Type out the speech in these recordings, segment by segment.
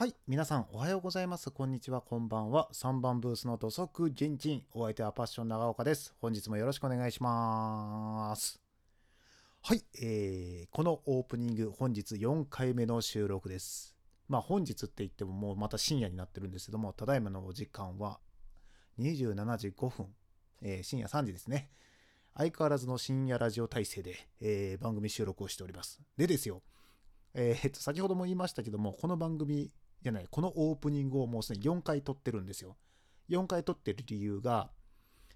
はい。皆さん、おはようございます。こんにちは。こんばんは。3番ブースの土足現金。お相手はパッション長岡です。本日もよろしくお願いします。はい。えー、このオープニング、本日4回目の収録です。まあ、本日って言ってももうまた深夜になってるんですけども、ただいまのお時間は27時5分、えー深夜3時ですね。相変わらずの深夜ラジオ体制で、えー番組収録をしております。でですよ、えーっと、先ほども言いましたけども、この番組じゃない、このオープニングをもうすでに4回撮ってるんですよ。4回撮ってる理由が、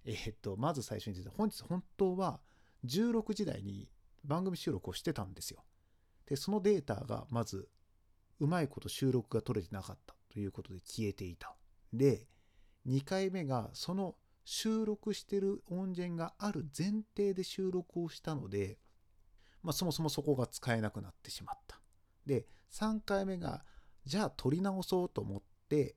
えーっと、まず最初に出て、本日本当は16時台に番組収録をしてたんですよ。で、そのデータがまず、うまいこと収録が取れてなかったということで消えていた。で、2回目がその収録してる音源がある前提で収録をしたので、まあ、そもそもそこが使えなくなってしまった。で、3回目が、じゃあ撮り直そうと思って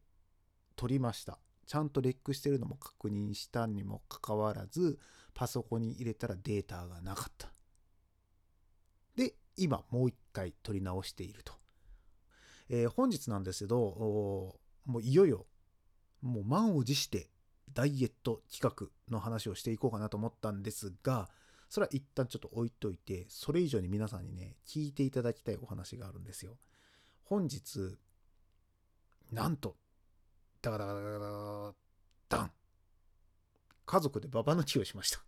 撮りました。ちゃんとレックしてるのも確認したにもかかわらず、パソコンに入れたらデータがなかった。で、今もう一回撮り直していると。えー本日なんですけど、もういよいよ、もう満を持してダイエット企画の話をしていこうかなと思ったんですが、それは一旦ちょっと置いといて、それ以上に皆さんにね、聞いていただきたいお話があるんですよ。本日、なんと、ダガダガダガダダン家族でババ抜きをしました。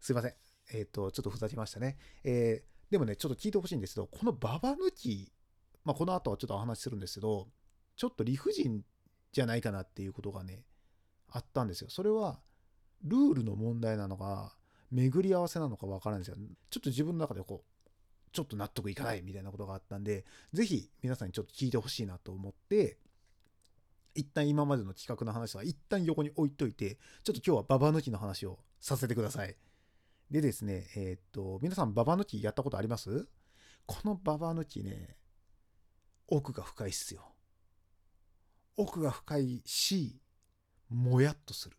すいません。えっ、と、ちょっとふざけましたね。えーでもね、ちょっと聞いてほしいんですけど、このババ抜き、まあ、この後はちょっとお話しするんですけど、ちょっと理不尽じゃないかなっていうことがね、あったんですよ。それは、ルールの問題なのか、巡り合わせなのかわからないんですよ。ちょっと自分の中でこう、ちょっと納得いかないみたいなことがあったんで、ぜひ皆さんにちょっと聞いてほしいなと思って、一旦今までの企画の話は一旦横に置いといて、ちょっと今日はババ抜きの話をさせてください。でですね、えーっと、皆さんババ抜きやったことあります？このババ抜きね、奥が深いっすよ。奥が深いし、もやっとする。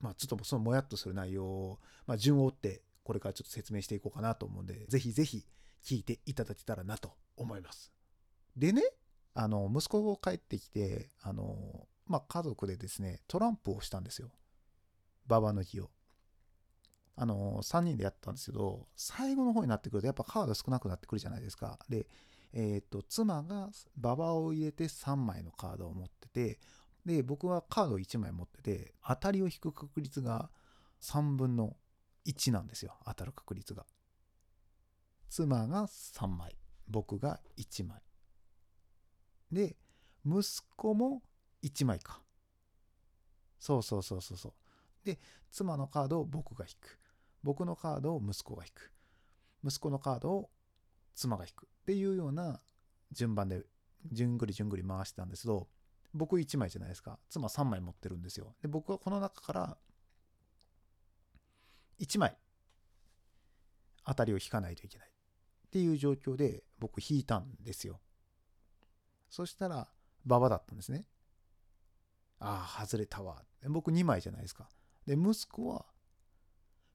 まあちょっとそのもやっとする内容を、まあ順を追ってこれからちょっと説明していこうかなと思うんで、ぜひぜひ聞いていただけたらなと思います。でね、あの、息子が帰ってきて、あの、まあ家族でですね、トランプをしたんですよ。ババ抜きを。あの、3人でやったんですけど、最後の方になってくるとやっぱカード少なくなってくるじゃないですか。で、えっ、と、妻が馬場を入れて3枚のカードを持ってて、で、僕はカードを1枚持ってて、当たりを引く確率が3分の1なんですよ。当たる確率が。妻が3枚、僕が1枚。で、息子も1枚か。そうそうそうそうそう。で、妻のカードを僕が引く。僕のカードを息子が引く。息子のカードを妻が引く。っていうような順番で、じゅんぐりじゅんぐり回してたんですけど、僕1枚じゃないですか。妻3枚持ってるんですよ。で、僕はこの中から1枚当たりを引かないといけない。っていう状況で僕引いたんですよ。そしたら、馬場だったんですね。ああ、外れたわ。僕2枚じゃないですか。で、息子は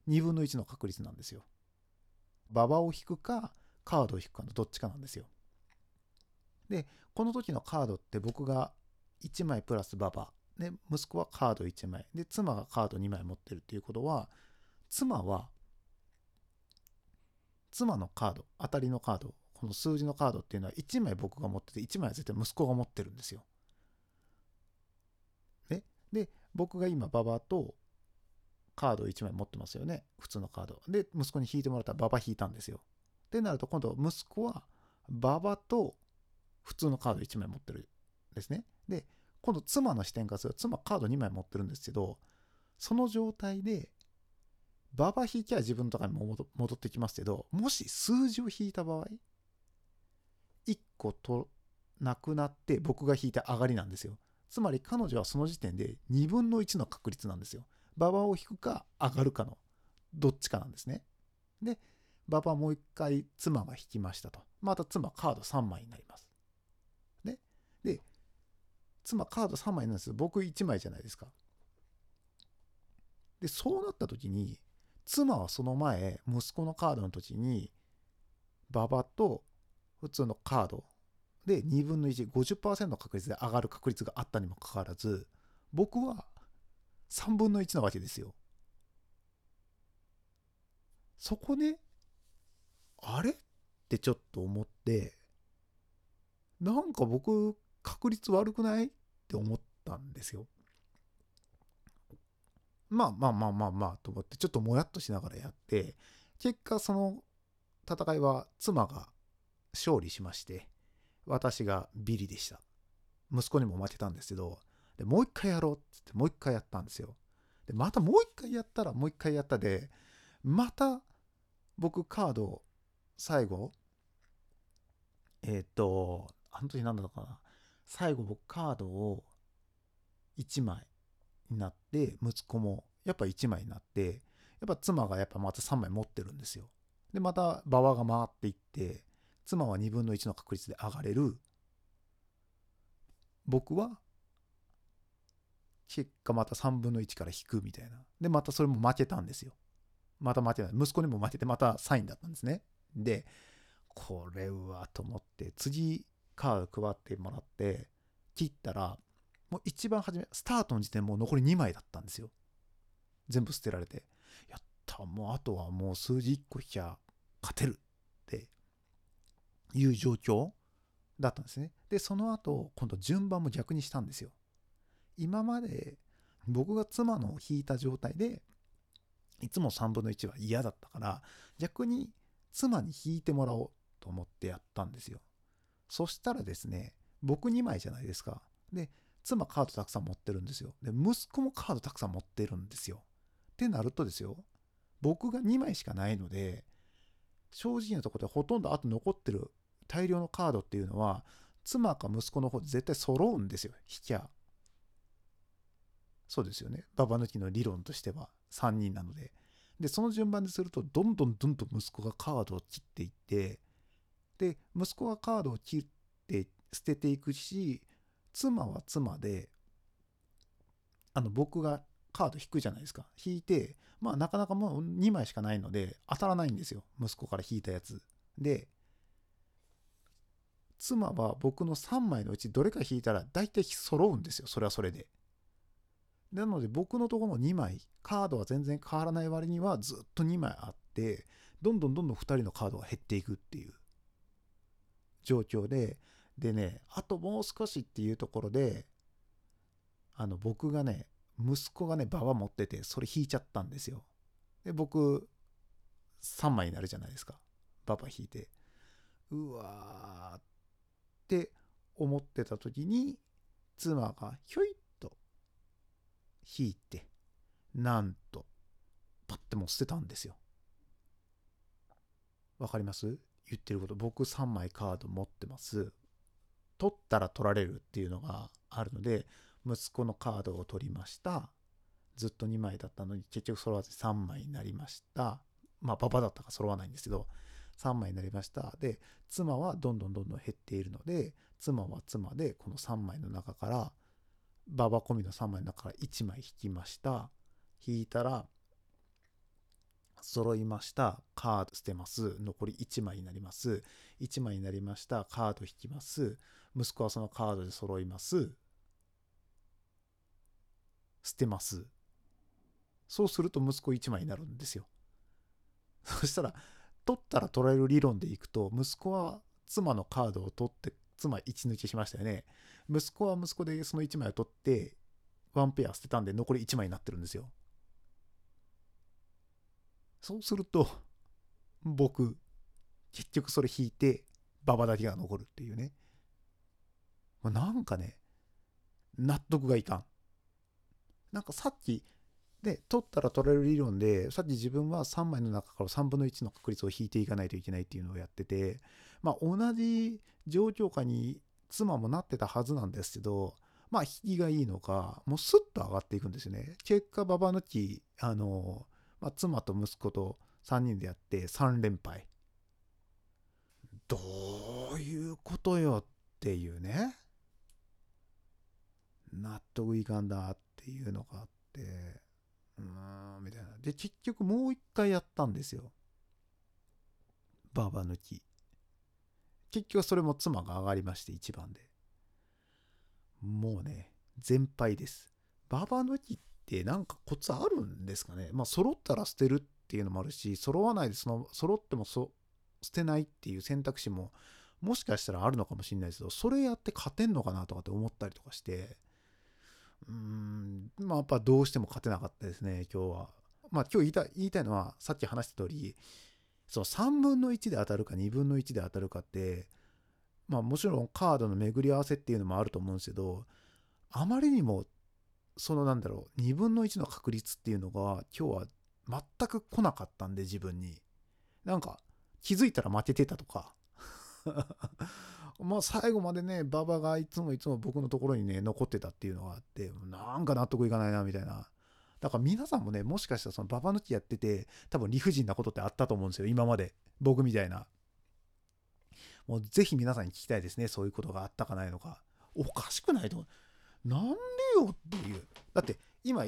2分の1の確率なんですよ。馬場を引くか、カードを引くかのどっちかなんですよ。で、この時のカードって僕が1枚プラス馬場。で、息子はカード1枚。で、妻がカード2枚持ってるっていうことは、妻は、妻のカード、当たりのカード、この数字のカードっていうのは1枚僕が持ってて、1枚は絶対息子が持ってるんですよ。ね？で、僕が今、馬場とカード1枚持ってますよね。普通のカード。で、息子に引いてもらったら馬場引いたんですよ。ってなると、今度、息子は馬場と普通のカード1枚持ってるんですね。で、今度、妻の視点からすると、妻カード2枚持ってるんですけど、その状態で、馬場引きは自分とかにも戻ってきますけど、もし数字を引いた場合、1個となくなって僕が引いた上がりなんですよ。つまり彼女はその時点で2分の1の確率なんですよ。馬場を引くか上がるかのどっちかなんですね。で、馬場もう一回妻が引きましたと。また妻カード3枚になります。ね。で、妻カード3枚なんですよ。僕1枚じゃないですか。で、そうなった時に、妻はその前、息子のカードの時に、馬場と普通のカード、で2分の150%の確率で上がる確率があったにもかかわらず僕は3分の1なわけですよ。そこねあれ？ってちょっと思ってなんか僕確率悪くない？って思ったんですよ。まあまあまあまあまあと思ってちょっともやっとしながらやって結果その戦いは妻が勝利しまして私がビリでした。息子にも負けたんですけどでもう一回やろうっつってもう一回やったんですよ。でまたもう一回やったらもう一回やったでまた僕カード最後えっ、とあの時何だったかな。最後僕カードを1枚になって息子もやっぱ1枚になってやっぱ妻がやっぱまた3枚持ってるんですよ。でまた馬場が回っていって妻は2分の1の確率で上がれる。僕は結果また3分の1から引くみたいな。でまたそれも負けたんですよ。また負けない息子にも負けてまたサインだったんですね。でこれはと思って次カード配ってもらって切ったらもう一番初めスタートの時点もう残り2枚だったんですよ。全部捨てられて。やったもうあとはもう数字1個引きゃ勝てるっていう状況だったんですね。でその後今度順番も逆にしたんですよ。今まで僕が妻のを引いた状態でいつも3分の1は嫌だったから逆に妻に引いてもらおうと思ってやったんですよ。そしたらですね僕2枚じゃないですか。で妻カードたくさん持ってるんですよ。で息子もカードたくさん持ってるんですよ。ってなるとですよ僕が2枚しかないので正直なところでほとんどあと残ってる大量のカードっていうのは妻か息子の方で絶対揃うんですよ。引きゃ。そうですよね。ババ抜きの理論としては3人なので。でその順番でするとどんどんどんどん息子がカードを切っていってで息子がカードを切って捨てていくし妻は妻であの僕がカード引くじゃないですか。引いてまあなかなかもう2枚しかないので当たらないんですよ。息子から引いたやつ。で妻は僕の3枚のうちどれか引いたら大体揃うんですよ。それはそれで。なので僕のところの2枚カードは全然変わらない割にはずっと2枚あってどんどんどんどん2人のカードが減っていくっていう状況ででねあともう少しっていうところであの僕がね息子がね馬場持っててそれ引いちゃったんですよ。で僕3枚になるじゃないですか。馬場引いて。うわーって思ってた時に妻がひょいっと引いてなんとパッても捨てたんですよ。わかります？言ってること。僕3枚カード持ってます。取ったら取られるっていうのがあるので息子のカードを取りました。ずっと2枚だったのに結局揃わず3枚になりました。まあパパだったか揃わないんですけど3枚になりました。で妻はどんどんどんどん減っているので妻は妻でこの3枚の中からババ込みの3枚の中から1枚引きました。引いたら揃いました。カード捨てます。残り1枚になります。1枚になりました。カード引きます。息子はそのカードで揃います。捨てます。そうすると息子1枚になるんですよ。そしたら取ったら取られる理論でいくと息子は妻のカードを取って妻1抜きしましたよね。息子は息子でその1枚を取ってワンペア捨てたんで残り1枚になってるんですよ。そうすると僕結局それ引いて馬場だけが残るっていうね。なんかね納得がいかんなんかさっきで取ったら取れる理論でさっき自分は3枚の中から3分の1の確率を引いていかないといけないっていうのをやっててまあ同じ状況下に妻もなってたはずなんですけど、まあ、引きがいいのか、もうスッと上がっていくんですよね。結果、ババ抜き、あの、まあ、妻と息子と3人でやって3連敗。どういうことよっていうね。納得いかんだっていうのがあって、うーん、みたいな。で、結局もう一回やったんですよ。ババ抜き。結局それも妻が上がりまして1番でもうね全敗ですババ抜きってなんかコツあるんですかねまあ揃ったら捨てるっていうのもあるし揃わないでその揃ってもそ捨てないっていう選択肢ももしかしたらあるのかもしれないですけどそれやって勝てんのかなとかって思ったりとかしてうーんまあやっぱどうしても勝てなかったですね今日は。まあ今日言いたい言いたいのはさっき話した通りその3分の1で当たるか2分の1で当たるかってまあもちろんカードの巡り合わせっていうのもあると思うんですけどあまりにもそのなんだろう2分の1の確率っていうのが今日は全く来なかったんで自分に。なんか気づいたら負けてたとか。まあ最後までね馬場がいつもいつも僕のところにね残ってたっていうのがあってなんか納得いかないなみたいな。だから皆さんもねもしかしたらその馬場抜きやってて多分理不尽なことってあったと思うんですよ。今まで。僕みたいな。もうぜひ皆さんに聞きたいですね。そういうことがあったかないのか。おかしくないとなんでよっていう。だって今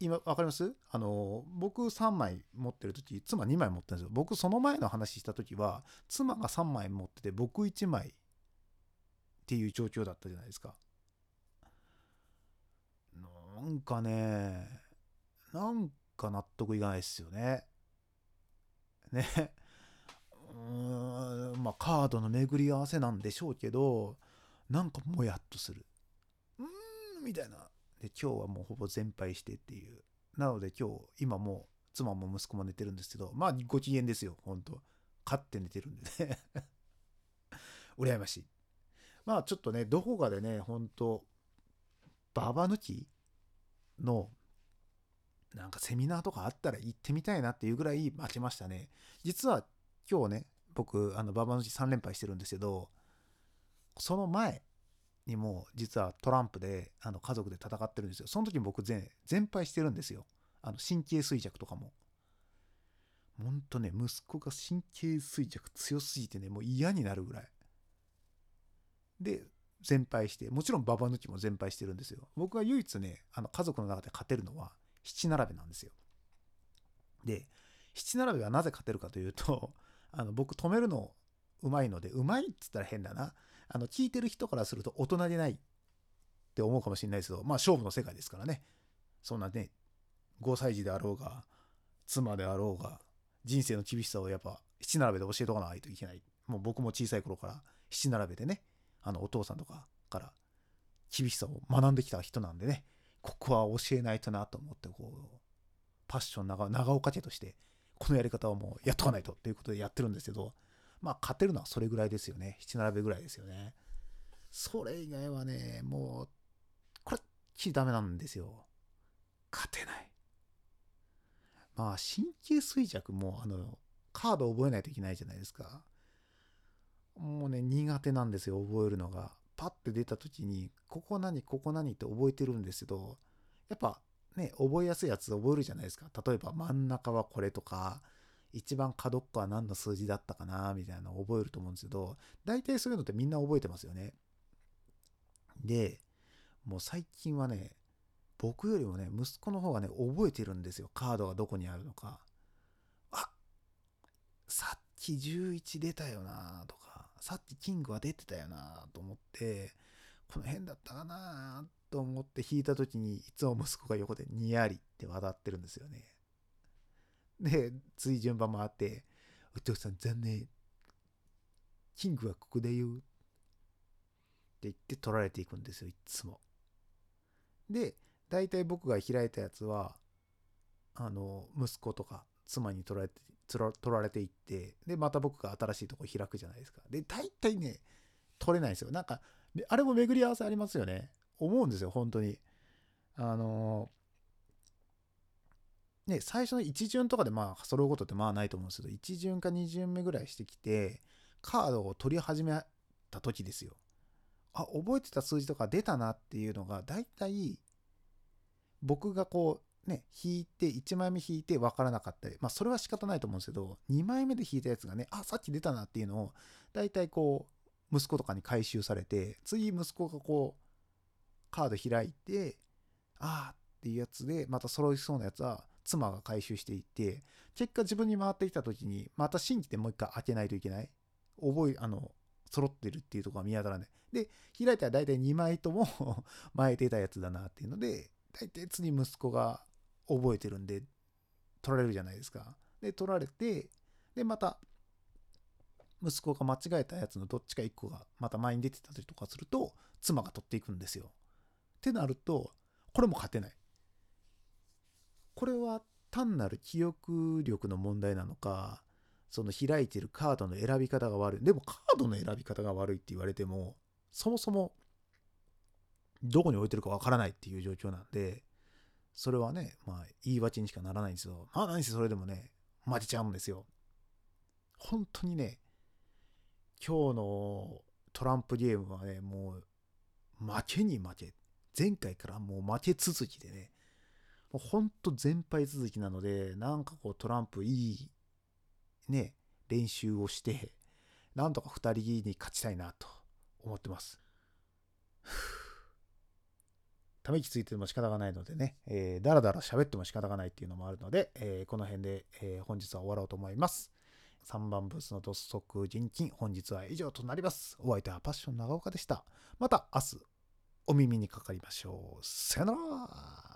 今分かります？あの僕3枚持ってる時妻2枚持ってるんですよ。僕その前の話した時は妻が3枚持ってて僕1枚っていう状況だったじゃないですか。なんかねなんか納得いかないっすよね。ね。うーんまあカードの巡り合わせなんでしょうけどなんかもやっとする。うーんみたいな。で今日はもうほぼ全敗してっていう。なので今日今もう妻も息子も寝てるんですけどまあご機嫌ですよ本当。勝って寝てるんでね。羨ましい。まあちょっとねどこかでね本当ババ抜きのなんかセミナーとかあったら行ってみたいなっていうぐらい待ちましたね。実は今日ね僕あのババ抜き3連敗してるんですけどその前にも実はトランプであの家族で戦ってるんですよ。その時僕全全敗してるんですよ。あの神経衰弱とかも。ほんとね息子が神経衰弱強すぎてねもう嫌になるぐらい。で全敗してもちろんババ抜きも全敗してるんですよ。僕は唯一ねあの家族の中で勝てるのは七並べなんですよ。で七並べはなぜ勝てるかというと あの僕止めるのうまいのでうまいっつったら変だな。あの聞いてる人からすると大人でないって思うかもしれないですけどまあ勝負の世界ですからね。そんなね5歳児であろうが妻であろうが人生の厳しさをやっぱ七並べで教えとかないといけない。もう僕も小さい頃から七並べでねあのお父さんとかから厳しさを学んできた人なんでねここは教えないとなと思ってこうパッション長長岡家としてこのやり方をもうやっとかないとっていうことでやってるんですけどまあ勝てるのはそれぐらいですよね。七並べぐらいですよね。それ以外はねもうこれっきりダメなんですよ。勝てない。まあ神経衰弱もあのカード覚えないといけないじゃないですか。もうね苦手なんですよ覚えるのが。パッて出た時にここ何ここ何って覚えてるんですけどやっぱね覚えやすいやつ覚えるじゃないですか。例えば真ん中はこれとか一番角っこは何の数字だったかなみたいなの覚えると思うんですけど大体そういうのってみんな覚えてますよね。でもう最近はね僕よりもね息子の方がね覚えてるんですよ。カードがどこにあるのか。あさっき11出たよなとか。さっきキングは出てたよなと思ってこの辺だったかなと思って引いた時にいつも息子が横でニヤリって笑ってるんですよね。で次順番回って「お父さん残念。キングはここだよ」って言って取られていくんですよいつも。で大体僕が開いたやつはあの息子とか妻に取られて取られていってでまた僕が新しいとこ開くじゃないですか。で大体ね取れないんですよ。なんかあれも巡り合わせありますよね。思うんですよ本当に。あのね最初の1巡とかでまあ揃うことってまあないと思うんですけど1巡か2巡目ぐらいしてきてカードを取り始めた時ですよ。あ覚えてた数字とか出たなっていうのが大体僕がこうね引いて1枚目引いて分からなかったりまあそれは仕方ないと思うんですけど2枚目で引いたやつがねあさっき出たなっていうのを大体こう息子とかに回収されて次息子がこうカード開いてああっていうやつでまた揃いそうなやつは妻が回収していって結果自分に回ってきた時にまた新規でもう一回開けないといけない覚えあの揃ってるっていうとこが見当たらない。で、開いたら大体2枚とも 前出たやつだなっていうので、大体次息子が覚えてるんで、取られるじゃないですか。で、取られて、で、また、息子が間違えたやつのどっちか1個がまた前に出てたりとかすると、妻が取っていくんですよ。ってなると、これも勝てない。これは単なる記憶力の問題なのか、その開いてるカードの選び方が悪い。でもカードの選び方が悪いって言われても、そもそもどこに置いてるかわからないっていう状況なんで、それはね、まあ言い訳にしかならないんですよ。まあ何せそれでもね、負けちゃうんですよ。本当にね、今日のトランプゲームはね、もう負けに負け。前回からもう負け続きでね、もうほんと全敗続きなので、なんかこうトランプいい、ね、練習をして、なんとか2人に勝ちたいなと思ってます。ため息ついても仕方がないのでね、えー、だらだら喋っても仕方がないっていうのもあるので、えー、この辺で、えー、本日は終わろうと思います。3番ブースの突足人金、本日は以上となります。お相手はパッション長岡でした。また明日、お耳にかかりましょう。さよなら